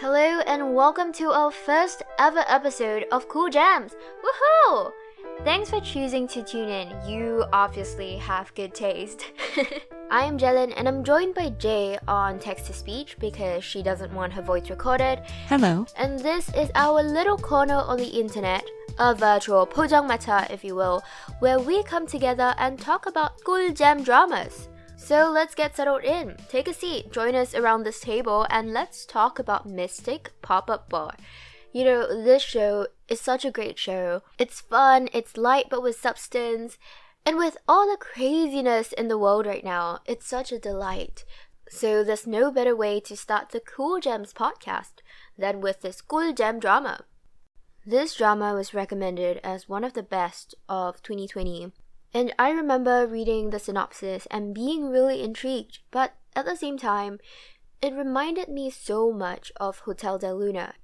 Hello and welcome to our first ever episode of Cool Jams. Woohoo! Thanks for choosing to tune in. You obviously have good taste. I am Jelen and I'm joined by Jay on text to speech because she doesn't want her voice recorded. Hello. And this is our little corner on the internet, a virtual pojangmata if you will, where we come together and talk about cool jam dramas. So let's get settled in. Take a seat, join us around this table, and let's talk about Mystic Pop Up Bar. You know, this show is such a great show. It's fun, it's light but with substance, and with all the craziness in the world right now, it's such a delight. So there's no better way to start the Cool Gems podcast than with this Cool Gem drama. This drama was recommended as one of the best of 2020 and I remember reading the synopsis and being really intrigued, but at the same time, it reminded me so much of Hotel del Luna.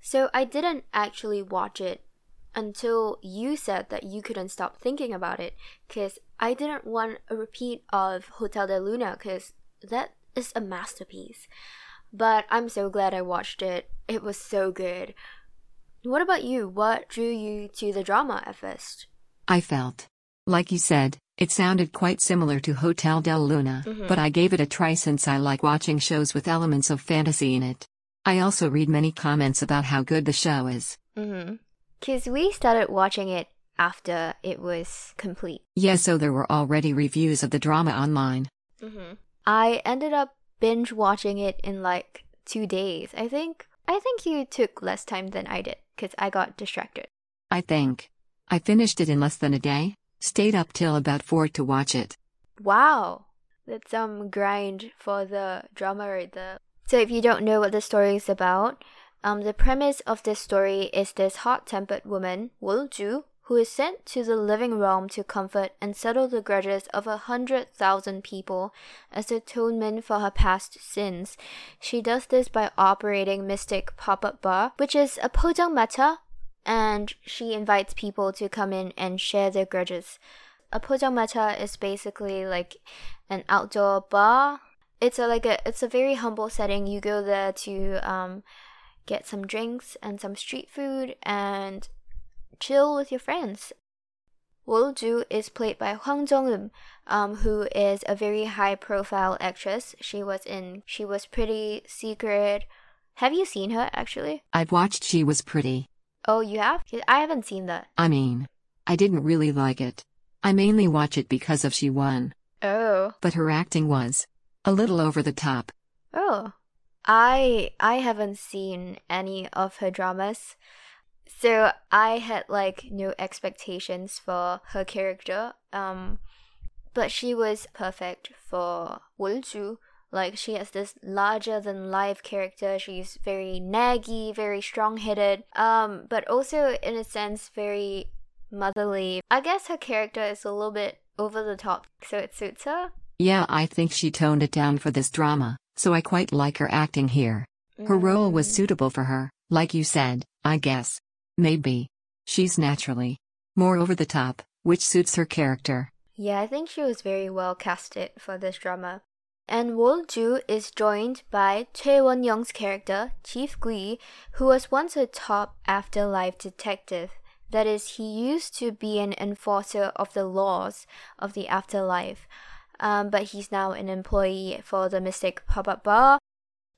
So I didn't actually watch it until you said that you couldn't stop thinking about it because I didn't want a repeat of Hotel del Luna because that is a masterpiece. But I'm so glad I watched it. It was so good. What about you? What drew you to the drama at first? I felt like you said, it sounded quite similar to Hotel del Luna, Mhm. but I gave it a try since I like watching shows with elements of fantasy in it. I also read many comments about how good the show is. Mm-hmm. Because we started watching it after it was complete. Yeah, so there were already reviews of the drama online. Mm-hmm. I ended up binge watching it in like two days. I think. I think you took less time than I did because I got distracted. I think. I finished it in less than a day, stayed up till about 4 to watch it. Wow, that's some grind for the drama right there. So if you don't know what the story is about, um, the premise of this story is this hot-tempered woman, Wolju, who is sent to the living realm to comfort and settle the grudges of a hundred thousand people as atonement for her past sins. She does this by operating Mystic Pop-Up Bar, which is a pojang mata, and she invites people to come in and share their grudges. A pojang mata is basically like an outdoor bar. It's a like a it's a very humble setting. You go there to um, get some drinks and some street food and chill with your friends. Wolju is played by Hwang Jung-eum, um, who is a very high-profile actress. She was in She Was Pretty, Secret. Have you seen her actually? I've watched She Was Pretty. Oh, you have? I haven't seen that. I mean, I didn't really like it. I mainly watch it because of Siwon, Oh. but her acting was a little over the top. Oh. I I haven't seen any of her dramas. So I had like no expectations for her character. Um but she was perfect for Wolju. Like she has this larger than life character. She's very naggy, very strong headed. Um, but also in a sense very motherly. I guess her character is a little bit over the top, so it suits her. Yeah, I think she toned it down for this drama, so I quite like her acting here. Her role was Mm. suitable for her, like you said, I guess. Maybe. She's naturally more over the top, which suits her character. Yeah, I think she was very well casted for this drama. And Wol Ju is joined by Choi Won Young's character, Chief Gui, who was once a top afterlife detective. That is, he used to be an enforcer of the laws of the afterlife. Um, but he's now an employee for the Mystic Pop Up Bar,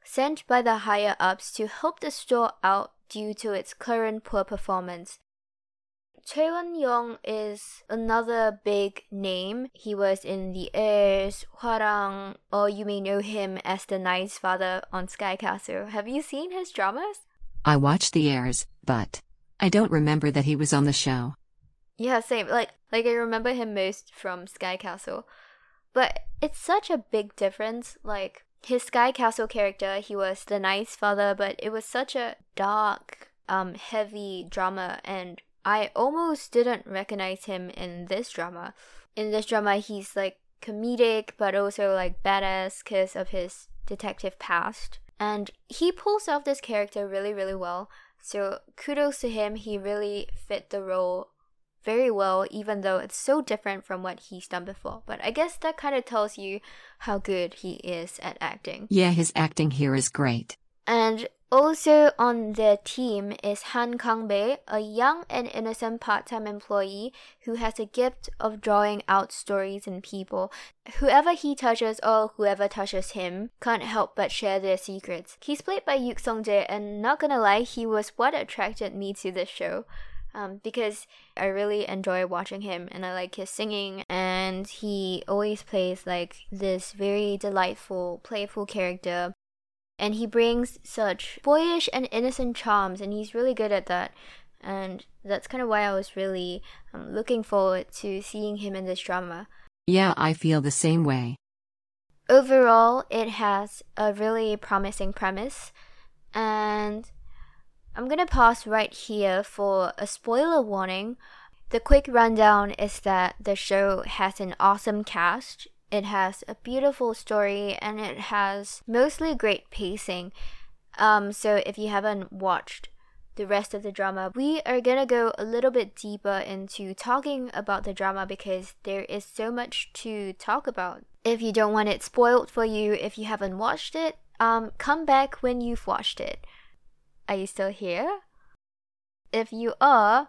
sent by the higher ups to help the store out due to its current poor performance. Choi Won Young is another big name. He was in The Heirs, Hwarang, or you may know him as the Nice Father on Sky Castle. Have you seen his dramas? I watched The Heirs, but I don't remember that he was on the show. Yeah, same. Like, like I remember him most from Sky Castle, but it's such a big difference. Like his Sky Castle character, he was the nice father, but it was such a dark, um, heavy drama, and I almost didn't recognize him in this drama. In this drama, he's like comedic, but also like badass because of his detective past, and he pulls off this character really, really well. So kudos to him. He really fit the role very well, even though it's so different from what he's done before. But I guess that kind of tells you how good he is at acting. Yeah, his acting here is great. And also on their team is Han Kangbei, a young and innocent part-time employee who has a gift of drawing out stories in people. Whoever he touches or whoever touches him can't help but share their secrets. He's played by Yuk Song Jae, and not gonna lie, he was what attracted me to this show. Um, because I really enjoy watching him and I like his singing, and he always plays like this very delightful, playful character and he brings such boyish and innocent charms and he's really good at that. And that's kind of why i was really um, looking forward to seeing him in this drama. Yeah, I feel the same way. overall it has a really promising premise. And i'm gonna pause right here for a spoiler warning. The quick rundown is that the show has an awesome cast it has a beautiful story and it has mostly great pacing. Um, so if you haven't watched the rest of the drama, we are gonna go a little bit deeper into talking about the drama because there is so much to talk about. If you don't want it spoiled for you, if you haven't watched it, um, come back when you've watched it. Are you still here? If you are,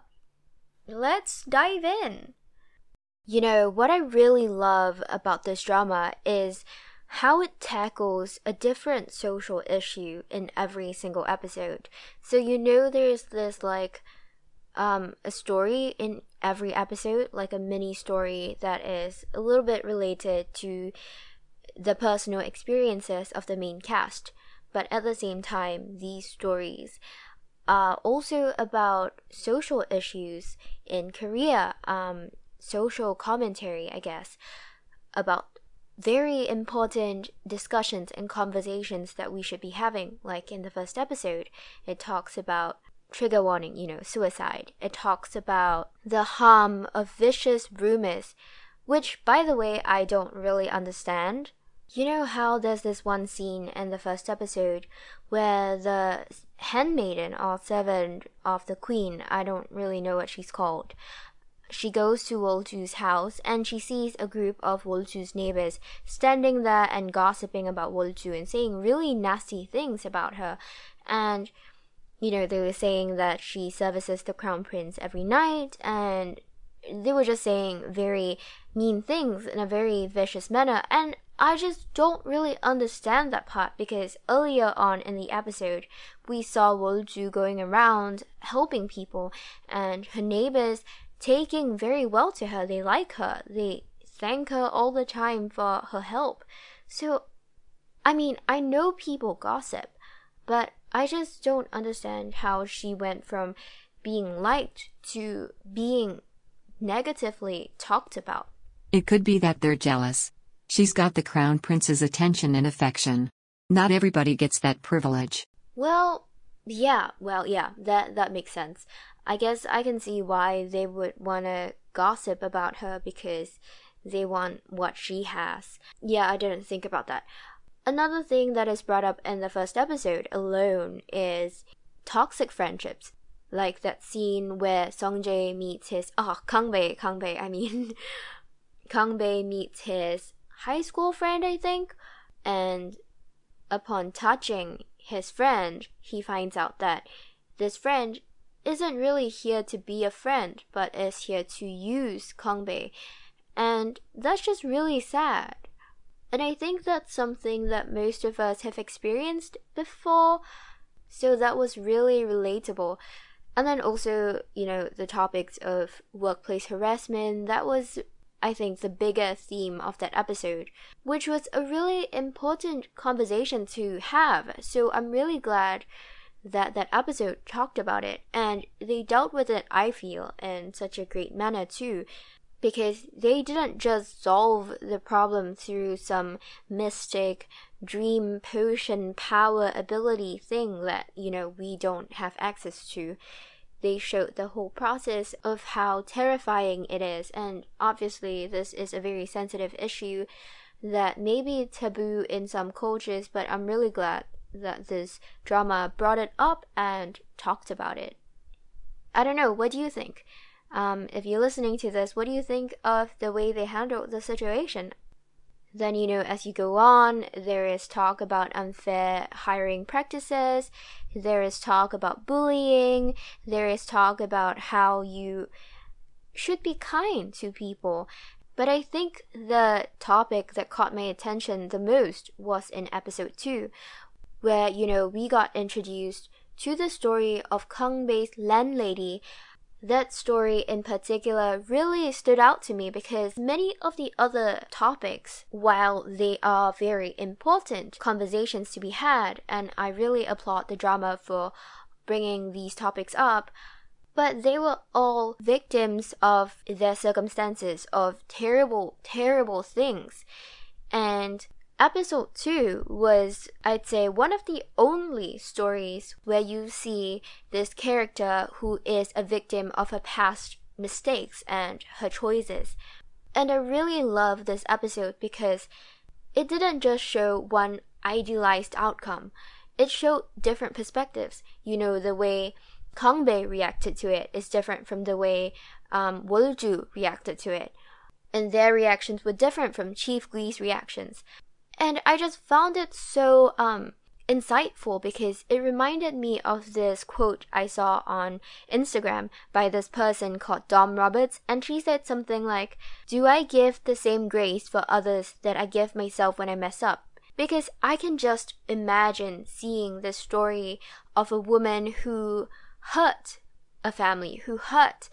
let's dive in. You know, what I really love about this drama is how it tackles a different social issue in every single episode. So you know there's this like um a story in every episode, like a mini story that is a little bit related to the personal experiences of the main cast. But at the same time, these stories are also about social issues in Korea, um, social commentary, I guess, about very important discussions and conversations that we should be having. Like in the first episode, it talks about trigger warning, you know, suicide. It talks about the harm of vicious rumors, which, by the way, I don't really understand. You know how there's this one scene in the first episode where the handmaiden or servant of the queen, I don't really know what she's called, she goes to Wolju's house and she sees a group of Wolju's neighbors standing there and gossiping about Wolju and saying really nasty things about her. And, you know, they were saying that she services the crown prince every night and they were just saying very mean things in a very vicious manner. And I just don't really understand that part because earlier on in the episode, we saw Wolju going around helping people and her neighbors taking very well to her. They like her. They thank her all the time for her help. So, I mean, I know people gossip, but I just don't understand how she went from being liked to being negatively talked about. It could be that they're jealous. She's got the crown prince's attention and affection. Not everybody gets that privilege. Well, yeah, well, yeah, that that makes sense. I guess I can see why they would want to gossip about her because they want what she has. Yeah, I didn't think about that. Another thing that is brought up in the first episode alone is toxic friendships. Like that scene where Song Jae meets his oh Kang Bei, I mean Kang Bei meets his high school friend, I think, and upon touching his friend, he finds out that this friend isn't really here to be a friend, but is here to use Kangbei. And that's just really sad. And I think that's something that most of us have experienced before. So that was really relatable. And then also, you know, the topics of workplace harassment, that was, I think, the bigger theme of that episode, which was a really important conversation to have. So I'm really glad that that episode talked about it. And they dealt with it i feel in such a great manner too because they didn't just solve the problem through some mystic dream potion power ability thing that you know we don't have access to. They showed the whole process of how terrifying it is. And obviously this is a very sensitive issue that may be taboo in some cultures but i'm really glad that this drama brought it up and talked about it. I don't know, what do you think? Um, if you're listening to this, what do you think of the way they handled the situation? Then, you know, as you go on, there is talk about unfair hiring practices, there is talk about bullying, there is talk about how you should be kind to people. But I think the topic that caught my attention the most was in episode 2, where, you know, we got introduced to the story of Kang Bei's landlady that story in particular really stood out to me because many of the other topics, while they are very important conversations to be had, and I really applaud the drama for bringing these topics up, but they were all victims of their circumstances, of terrible, terrible things. And Episode 2 was, I'd say, one of the only stories where you see this character who is a victim of her past mistakes and her choices. And I really love this episode because it didn't just show one idealized outcome, it showed different perspectives. You know, the way Kangbei reacted to it is different from the way um, Wolju reacted to it. And their reactions were different from Chief Gui's reactions. And I just found it so um, insightful because it reminded me of this quote I saw on Instagram by this person called Dom Roberts, and she said something like, Do I give the same grace for others that I give myself when I mess up? Because I can just imagine seeing the story of a woman who hurt a family, who hurt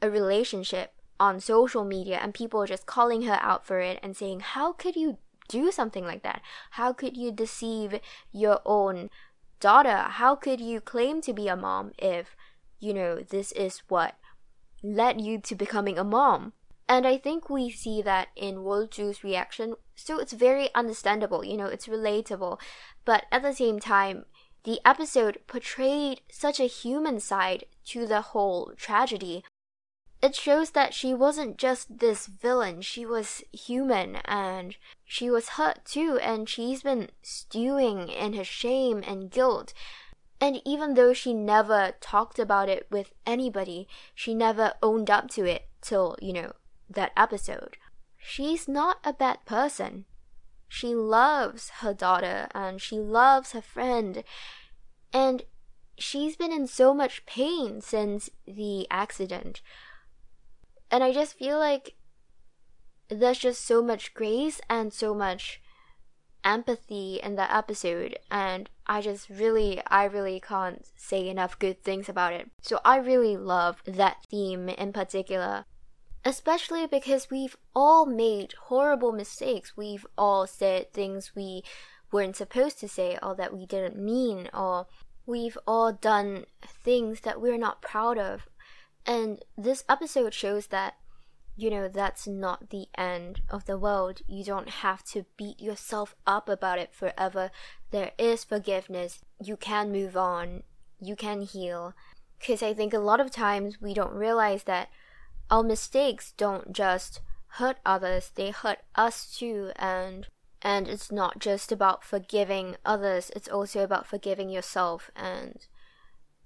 a relationship on social media, and people just calling her out for it and saying, How could you do something like that? How could you deceive your own daughter? How could you claim to be a mom if, you know, this is what led you to becoming a mom? And I think we see that in Wolju's reaction. So it's very understandable, you know, it's relatable. But at the same time, the episode portrayed such a human side to the whole tragedy it shows that she wasn't just this villain, she was human and she was hurt too, and she's been stewing in her shame and guilt. And even though she never talked about it with anybody, she never owned up to it till, you know, that episode. She's not a bad person. She loves her daughter and she loves her friend. And she's been in so much pain since the accident. And I just feel like there's just so much grace and so much empathy in that episode and I just really I really can't say enough good things about it. So I really love that theme in particular. Especially because we've all made horrible mistakes. We've all said things we weren't supposed to say or that we didn't mean or we've all done things that we're not proud of and this episode shows that, you know, that's not the end of the world. You don't have to beat yourself up about it forever. There is forgiveness. You can move on. You can heal. Because I think a lot of times we don't realize that our mistakes don't just hurt others, they hurt us too. And and it's not just about forgiving others, it's also about forgiving yourself and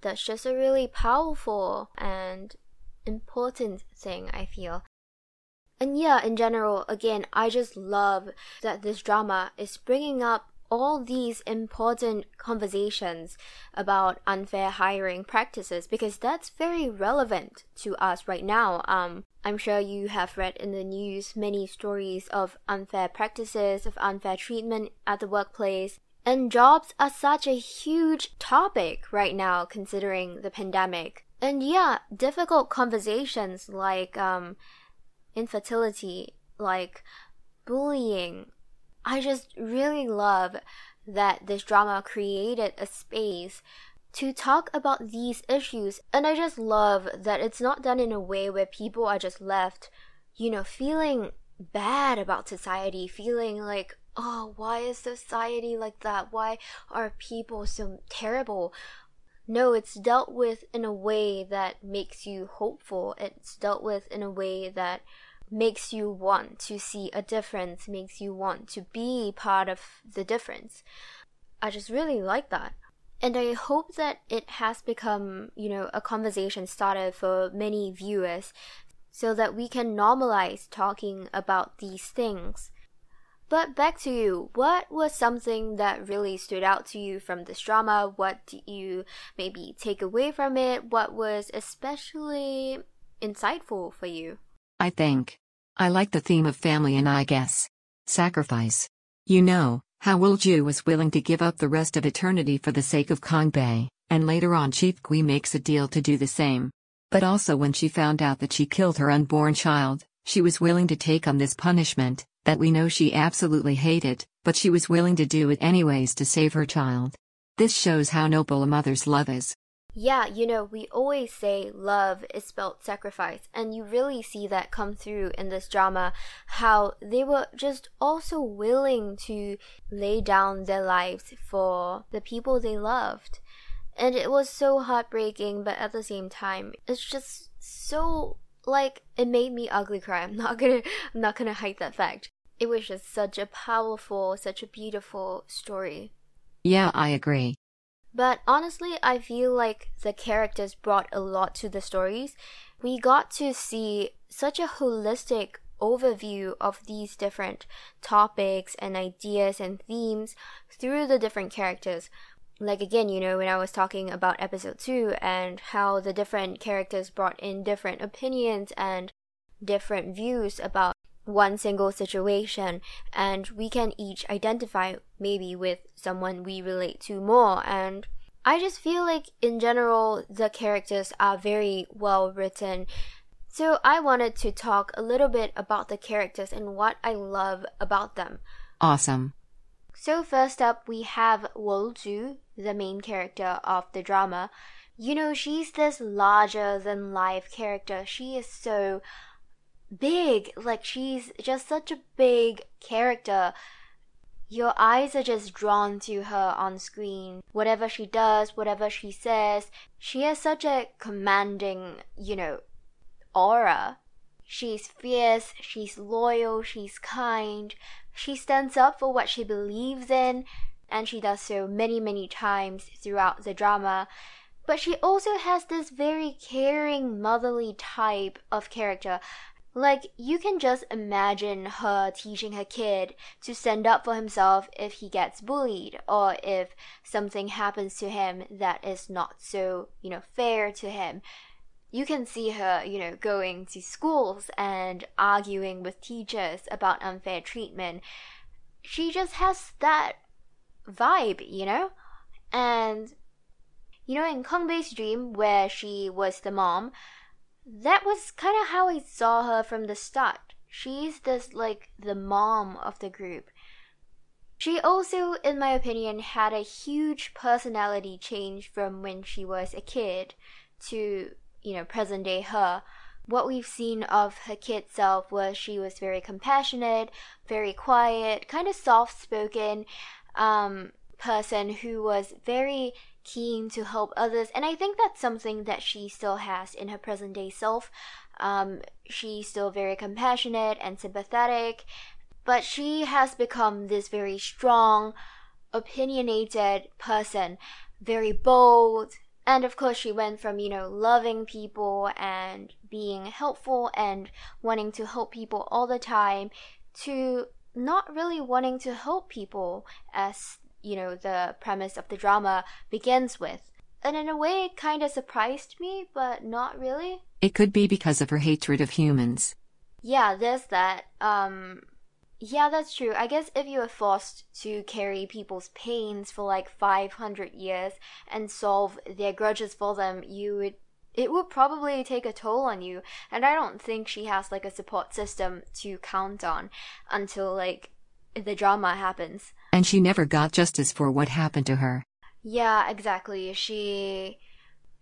that's just a really powerful and important thing, I feel. And yeah, in general, again, I just love that this drama is bringing up all these important conversations about unfair hiring practices because that's very relevant to us right now. Um, I'm sure you have read in the news many stories of unfair practices, of unfair treatment at the workplace, and jobs are such a huge topic right now considering the pandemic. And yeah, difficult conversations like um, infertility, like bullying. I just really love that this drama created a space to talk about these issues. And I just love that it's not done in a way where people are just left, you know, feeling bad about society, feeling like, oh, why is society like that? Why are people so terrible? No, it's dealt with in a way that makes you hopeful. It's dealt with in a way that makes you want to see a difference, makes you want to be part of the difference. I just really like that. And I hope that it has become, you know, a conversation starter for many viewers so that we can normalize talking about these things But back to you, what was something that really stood out to you from this drama? What did you maybe take away from it? What was especially insightful for you? I think. I like the theme of family and I guess. Sacrifice. You know, how Wolju was willing to give up the rest of eternity for the sake of Kangbei, and later on Chief Gui makes a deal to do the same. But also when she found out that she killed her unborn child, she was willing to take on this punishment, that we know she absolutely hated, but she was willing to do it anyways to save her child. This shows how noble a mother's love is. Yeah, you know, we always say love is spelled sacrifice, and you really see that come through in this drama how they were just also willing to lay down their lives for the people they loved. And it was so heartbreaking, but at the same time, it's just so like it made me ugly cry. I'm not gonna I'm not gonna hide that fact it was just such a powerful, such a beautiful story. Yeah, I agree. But honestly, I feel like the characters brought a lot to the stories. We got to see such a holistic overview of these different topics and ideas and themes through the different characters. Like again, you know, when I was talking about episode 2 and how the different characters brought in different opinions and different views about one single situation and we can each identify maybe with someone we relate to more and I just feel like in general the characters are very well written. So I wanted to talk a little bit about the characters and what I love about them. Awesome. So first up we have Wolju, the main character of the drama. You know, she's this larger than life character. She is so big. Like she's just such a big character. Your eyes are just drawn to her on screen. Whatever she does, whatever she says, she has such a commanding, you know, aura. She's fierce, she's loyal, she's kind, she stands up for what she believes in, and she does so many, many times throughout the drama. But she also has this very caring, motherly type of character like, you can just imagine her teaching her kid to stand up for himself if he gets bullied or if something happens to him that is not so, you know, fair to him. You can see her, you know, going to schools and arguing with teachers about unfair treatment. She just has that vibe, you know? And, you know, in Kangbei's dream, where she was the mom, that was kind of how I saw her from the start. She's this like the mom of the group. She also, in my opinion, had a huge personality change from when she was a kid to, you know, present day her. What we've seen of her kid self was she was very compassionate, very quiet, kind of soft spoken um, person who was very keen to help others. And I think that's something that she still has in her present day self. Um, she's still very compassionate and sympathetic, but she has become this very strong, opinionated person, very bold. And of course, she went from, you know, loving people and being helpful and wanting to help people all the time to not really wanting to help people as you know, the premise of the drama begins with. And in a way, it kind of surprised me, but not really. It could be because of her hatred of humans. Yeah, there's that. Um, yeah, that's true. I guess if you were forced to carry people's pains for like 500 years and solve their grudges for them, you would it would probably take a toll on you and i don't think she has like a support system to count on until like the drama happens and she never got justice for what happened to her. Yeah, exactly. She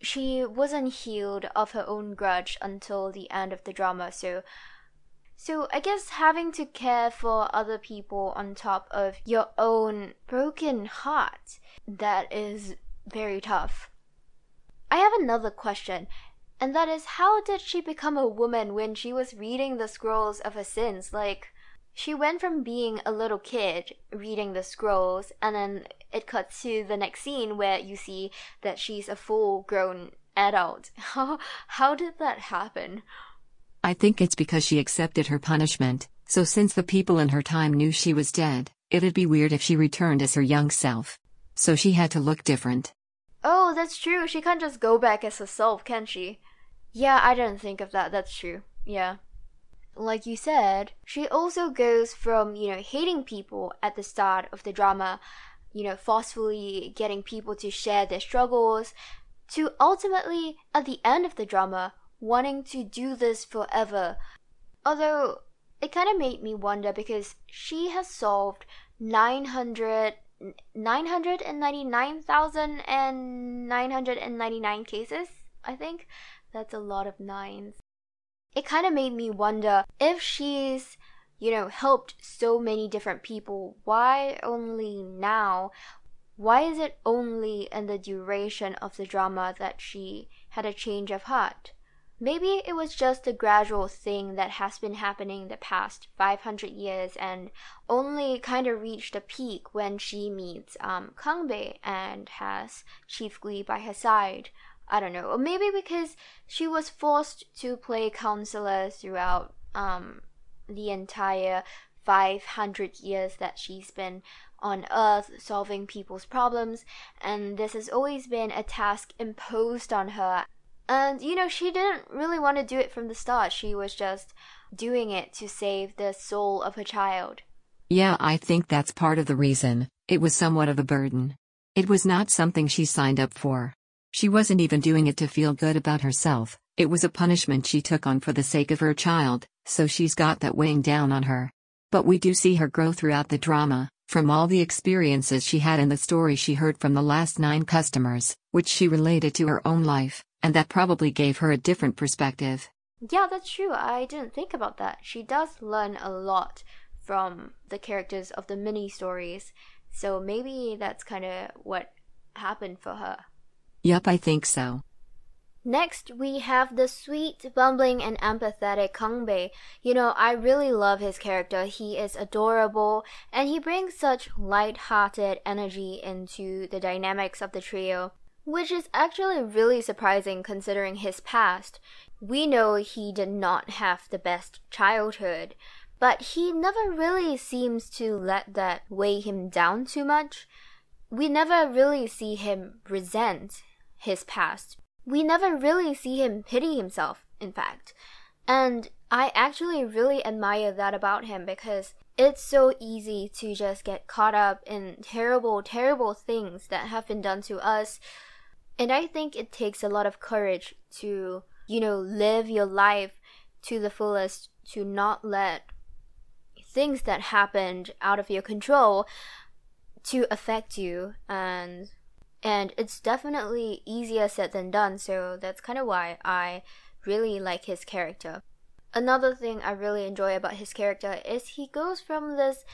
she wasn't healed of her own grudge until the end of the drama, so so I guess having to care for other people on top of your own broken heart that is very tough. I have another question, and that is how did she become a woman when she was reading the scrolls of her sins? Like she went from being a little kid reading the scrolls and then it cuts to the next scene where you see that she's a full grown adult. How how did that happen? I think it's because she accepted her punishment, So since the people in her time knew she was dead, it'd be weird if she returned as her young self. So she had to look different. Oh, that's true. She can't just go back as herself, can she? Yeah, I didn't think of that. That's true. Yeah. Like you said, she also goes from, you know, hating people at the start of the drama, you know, forcefully getting people to share their struggles, to ultimately, at the end of the drama, wanting to do this forever. Although, it kind of made me wonder because she has solved 900 999,999 cases, I think. That's a lot of nines. It kind of made me wonder if she's, you know, helped so many different people, why only now? Why is it only in the duration of the drama that she had a change of heart? Maybe it was just a gradual thing that has been happening the past 500 years and only kind of reached a peak when she meets um, Kangbei and has Chief Gui by her side. I don't know. Or maybe because she was forced to play counselor throughout um, the entire 500 years that she's been on Earth solving people's problems, and this has always been a task imposed on her and, you know, she didn't really want to do it from the start. She was just doing it to save the soul of her child. Yeah, I think that's part of the reason. It was somewhat of a burden. It was not something she signed up for. She wasn't even doing it to feel good about herself, it was a punishment she took on for the sake of her child, so she's got that weighing down on her. But we do see her grow throughout the drama, from all the experiences she had in the story she heard from the last nine customers, which she related to her own life and that probably gave her a different perspective. Yeah, that's true. I didn't think about that. She does learn a lot from the characters of the mini stories, so maybe that's kind of what happened for her. Yup, I think so. Next, we have the sweet, bumbling, and empathetic Kangbei. You know, I really love his character. He is adorable, and he brings such light-hearted energy into the dynamics of the trio which is actually really surprising considering his past. We know he did not have the best childhood, but he never really seems to let that weigh him down too much. We never really see him resent his past. We never really see him pity himself, in fact. And I actually really admire that about him because it's so easy to just get caught up in terrible, terrible things that have been done to us and I think it takes a lot of courage to, you know, live your life to the fullest, to not let things that happened out of your control to affect you and and it's definitely easier said than done so that's kind of why i really like his character another thing i really enjoy about his character is he goes from this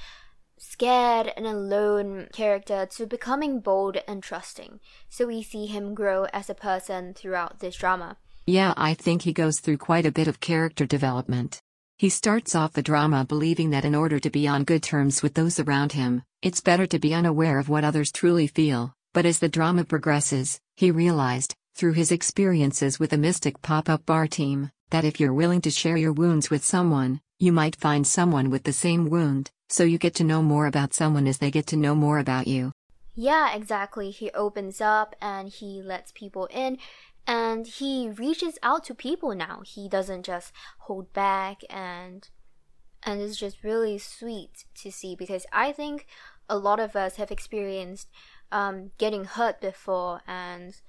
scared and alone character to becoming bold and trusting. So we see him grow as a person throughout this drama. Yeah, I think he goes through quite a bit of character development. He starts off the drama believing that in order to be on good terms with those around him, it's better to be unaware of what others truly feel. But as the drama progresses, he realized, through his experiences with the Mystic pop up bar team, that if you're willing to share your wounds with someone, you might find someone with the same wound, so you get to know more about someone as they get to know more about you. Yeah, exactly. He opens up and he lets people in and he reaches out to people now. He doesn't just hold back and and it's just really sweet to see because I think a lot of us have experienced um, getting hurt before and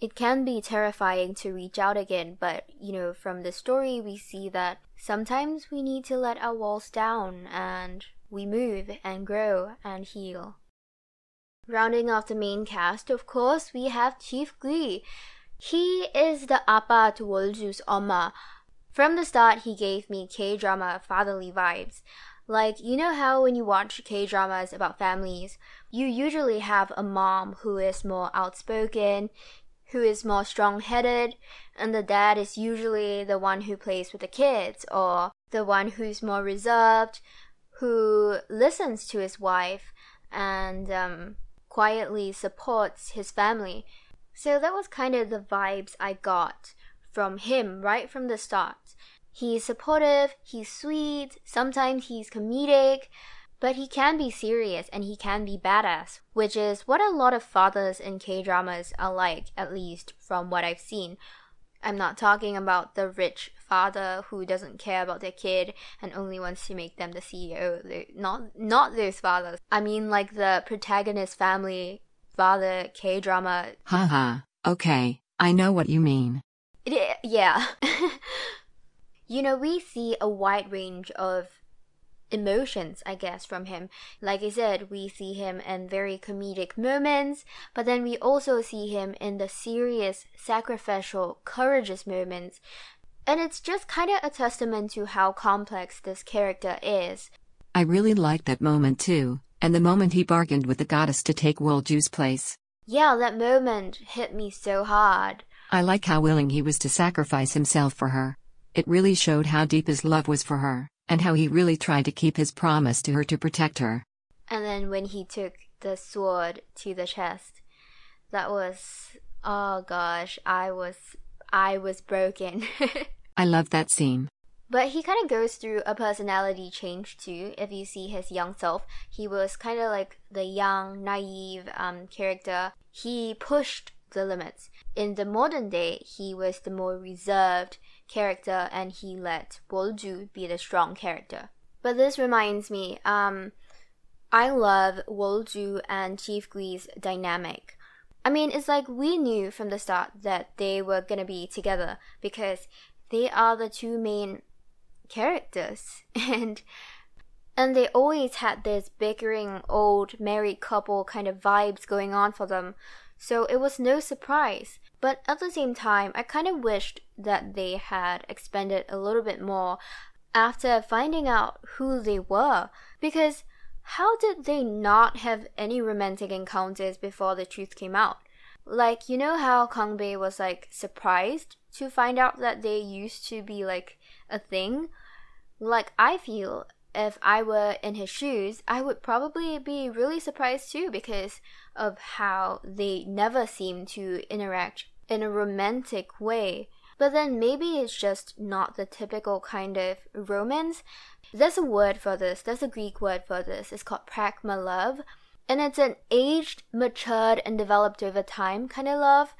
it can be terrifying to reach out again, but you know, from the story, we see that sometimes we need to let our walls down and we move and grow and heal. Rounding off the main cast, of course, we have Chief Gui. He is the Appa to Wolju's Oma. From the start, he gave me K drama fatherly vibes. Like, you know how when you watch K dramas about families, you usually have a mom who is more outspoken, who is more strong headed, and the dad is usually the one who plays with the kids, or the one who's more reserved, who listens to his wife and um, quietly supports his family. So that was kind of the vibes I got from him right from the start. He's supportive, he's sweet, sometimes he's comedic, but he can be serious and he can be badass, which is what a lot of fathers in K dramas are like, at least from what I've seen. I'm not talking about the rich father who doesn't care about their kid and only wants to make them the CEO. Not not those fathers. I mean like the protagonist family father K drama. Haha. Okay, I know what you mean. It, yeah. you know, we see a wide range of emotions, I guess, from him. Like I said, we see him in very comedic moments, but then we also see him in the serious, sacrificial, courageous moments. And it's just kind of a testament to how complex this character is. I really liked that moment too, and the moment he bargained with the goddess to take Wolju's place. Yeah, that moment hit me so hard. I like how willing he was to sacrifice himself for her. It really showed how deep his love was for her, and how he really tried to keep his promise to her to protect her. And then when he took the sword to the chest, that was oh gosh, I was I was broken. I love that scene. But he kind of goes through a personality change too. If you see his young self, he was kind of like the young, naive um, character. He pushed the limits. In the modern day, he was the more reserved character and he let Wolju be the strong character. But this reminds me, um, I love Wolju and Chief Gui's dynamic. I mean, it's like we knew from the start that they were gonna be together because they are the two main characters and and they always had this bickering old married couple kind of vibes going on for them so it was no surprise but at the same time i kind of wished that they had expanded a little bit more after finding out who they were because how did they not have any romantic encounters before the truth came out like you know how Kangbei was like surprised to find out that they used to be like a thing. Like, I feel if I were in his shoes, I would probably be really surprised too because of how they never seem to interact in a romantic way. But then maybe it's just not the typical kind of romance. There's a word for this, there's a Greek word for this. It's called pragma love. And it's an aged, matured, and developed over time kind of love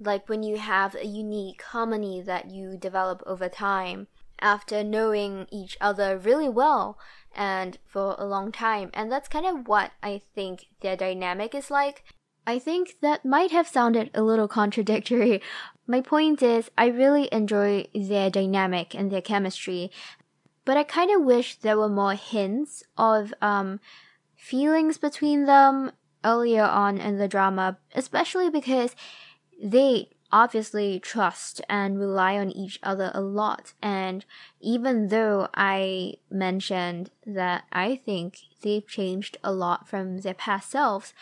like when you have a unique harmony that you develop over time after knowing each other really well and for a long time. And that's kind of what I think their dynamic is like. I think that might have sounded a little contradictory. My point is, I really enjoy their dynamic and their chemistry, but I kind of wish there were more hints of um, feelings between them earlier on in the drama, especially because they obviously trust and rely on each other a lot. And even though I mentioned that I think they've changed a lot from their past selves,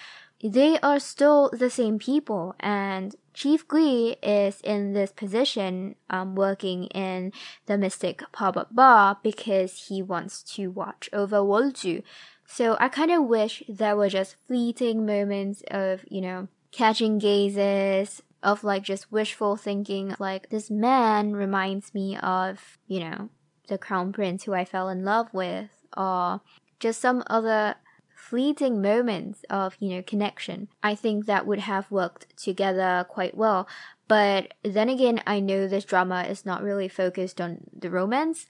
they are still the same people. And Chief Gui is in this position, um, working in the Mystic pop-up bar because he wants to watch over Wolju. So I kind of wish there were just fleeting moments of, you know, catching gazes, of like just wishful thinking. Like this man reminds me of, you know, the crown prince who I fell in love with, or just some other fleeting moments of, you know, connection. I think that would have worked together quite well. But then again, I know this drama is not really focused on the romance.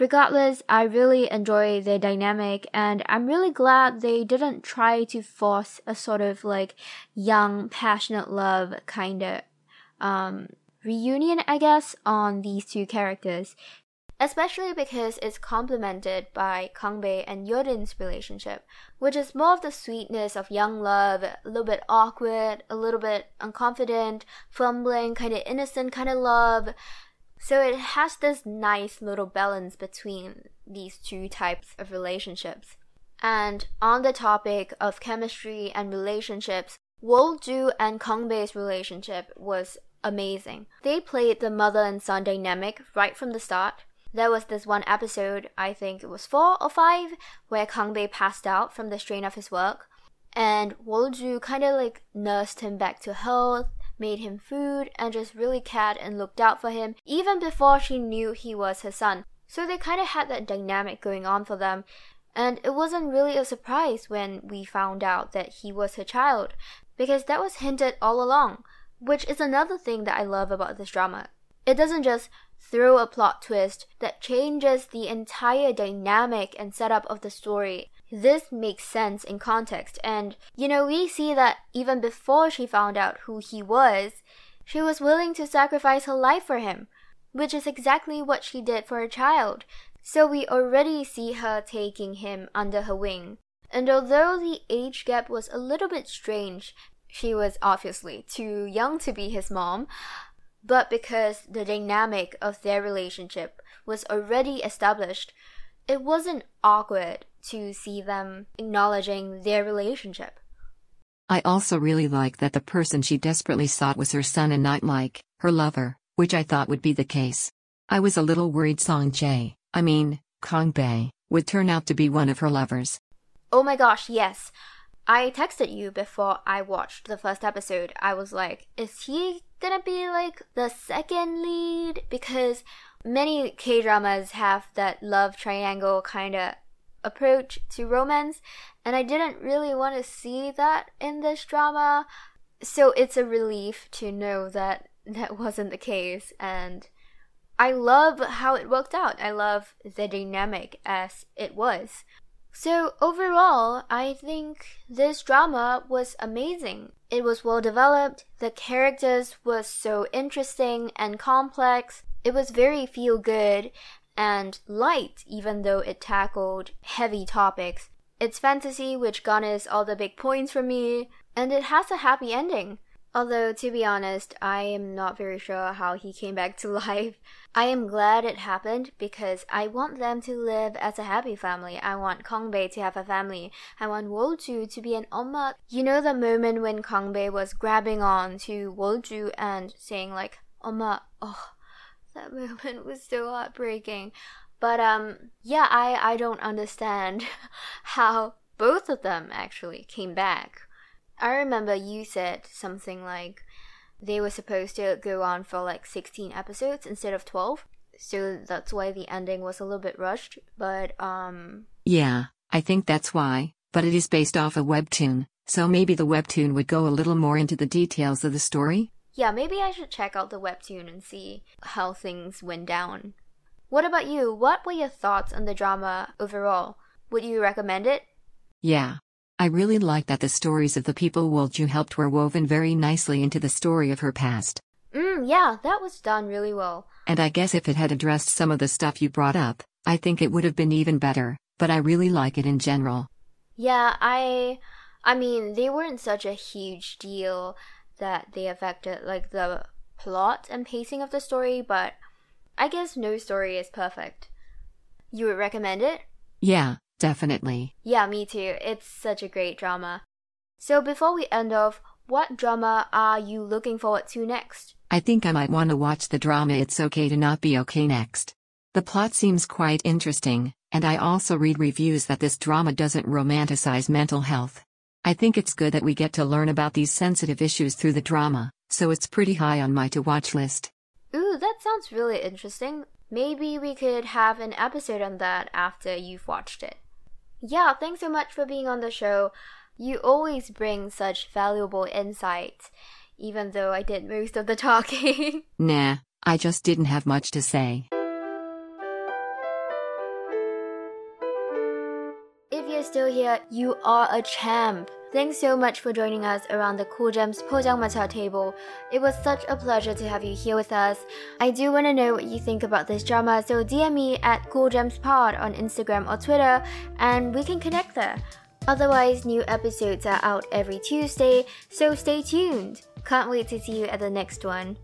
Regardless, I really enjoy their dynamic and I'm really glad they didn't try to force a sort of like young, passionate love kind of um, reunion, I guess, on these two characters. Especially because it's complemented by Kangbei and Yorin's relationship, which is more of the sweetness of young love, a little bit awkward, a little bit unconfident, fumbling, kind of innocent kind of love. So it has this nice little balance between these two types of relationships. And on the topic of chemistry and relationships, Wolju and Kangbei's relationship was amazing. They played the mother and son dynamic right from the start. There was this one episode, I think it was four or five, where Kangbei passed out from the strain of his work, and Wolju kind of like nursed him back to health, made him food, and just really cared and looked out for him even before she knew he was her son. So they kind of had that dynamic going on for them. And it wasn't really a surprise when we found out that he was her child, because that was hinted all along, which is another thing that I love about this drama. It doesn't just throw a plot twist that changes the entire dynamic and setup of the story. This makes sense in context, and you know, we see that even before she found out who he was, she was willing to sacrifice her life for him, which is exactly what she did for her child. So we already see her taking him under her wing. And although the age gap was a little bit strange, she was obviously too young to be his mom, but because the dynamic of their relationship was already established, it wasn't awkward to see them acknowledging their relationship. I also really like that the person she desperately sought was her son and not like her lover, which I thought would be the case. I was a little worried Song Jae, I mean, Kangbei, would turn out to be one of her lovers. Oh my gosh, yes. I texted you before I watched the first episode. I was like, is he gonna be like the second lead? Because many K dramas have that love triangle kind of approach to romance, and I didn't really want to see that in this drama. So it's a relief to know that that wasn't the case, and I love how it worked out. I love the dynamic as it was. So, overall, I think this drama was amazing. It was well developed, the characters were so interesting and complex, it was very feel good and light, even though it tackled heavy topics. It's fantasy, which garners all the big points for me, and it has a happy ending. Although, to be honest, I am not very sure how he came back to life. I am glad it happened because I want them to live as a happy family. I want Kangbei to have a family. I want Wolju to be an Oma. You know the moment when Kangbei was grabbing on to Wolju and saying like, Oma, oh, that moment was so heartbreaking. But um, yeah, I, I don't understand how both of them actually came back. I remember you said something like they were supposed to go on for like 16 episodes instead of 12. So that's why the ending was a little bit rushed, but um Yeah, I think that's why, but it is based off a webtoon, so maybe the webtoon would go a little more into the details of the story. Yeah, maybe I should check out the webtoon and see how things went down. What about you? What were your thoughts on the drama overall? Would you recommend it? Yeah, I really liked that the stories of the people Wolju helped were woven very nicely into the story of her past. Mm, yeah, that was done really well. And I guess if it had addressed some of the stuff you brought up, I think it would have been even better, but I really like it in general. Yeah, I I mean, they weren't such a huge deal that they affected like the plot and pacing of the story, but I guess no story is perfect. You would recommend it? Yeah, Definitely. Yeah, me too. It's such a great drama. So before we end off, what drama are you looking forward to next? I think I might want to watch the drama It's Okay to Not Be Okay next. The plot seems quite interesting, and I also read reviews that this drama doesn't romanticize mental health. I think it's good that we get to learn about these sensitive issues through the drama, so it's pretty high on my to watch list. Ooh, that sounds really interesting. Maybe we could have an episode on that after you've watched it. Yeah, thanks so much for being on the show. You always bring such valuable insights, even though I did most of the talking. nah, I just didn't have much to say. Still here, you are a champ. Thanks so much for joining us around the Cool Gems Pojangmacha table. It was such a pleasure to have you here with us. I do want to know what you think about this drama, so DM me at Cool Gems Pod on Instagram or Twitter, and we can connect there. Otherwise, new episodes are out every Tuesday, so stay tuned. Can't wait to see you at the next one.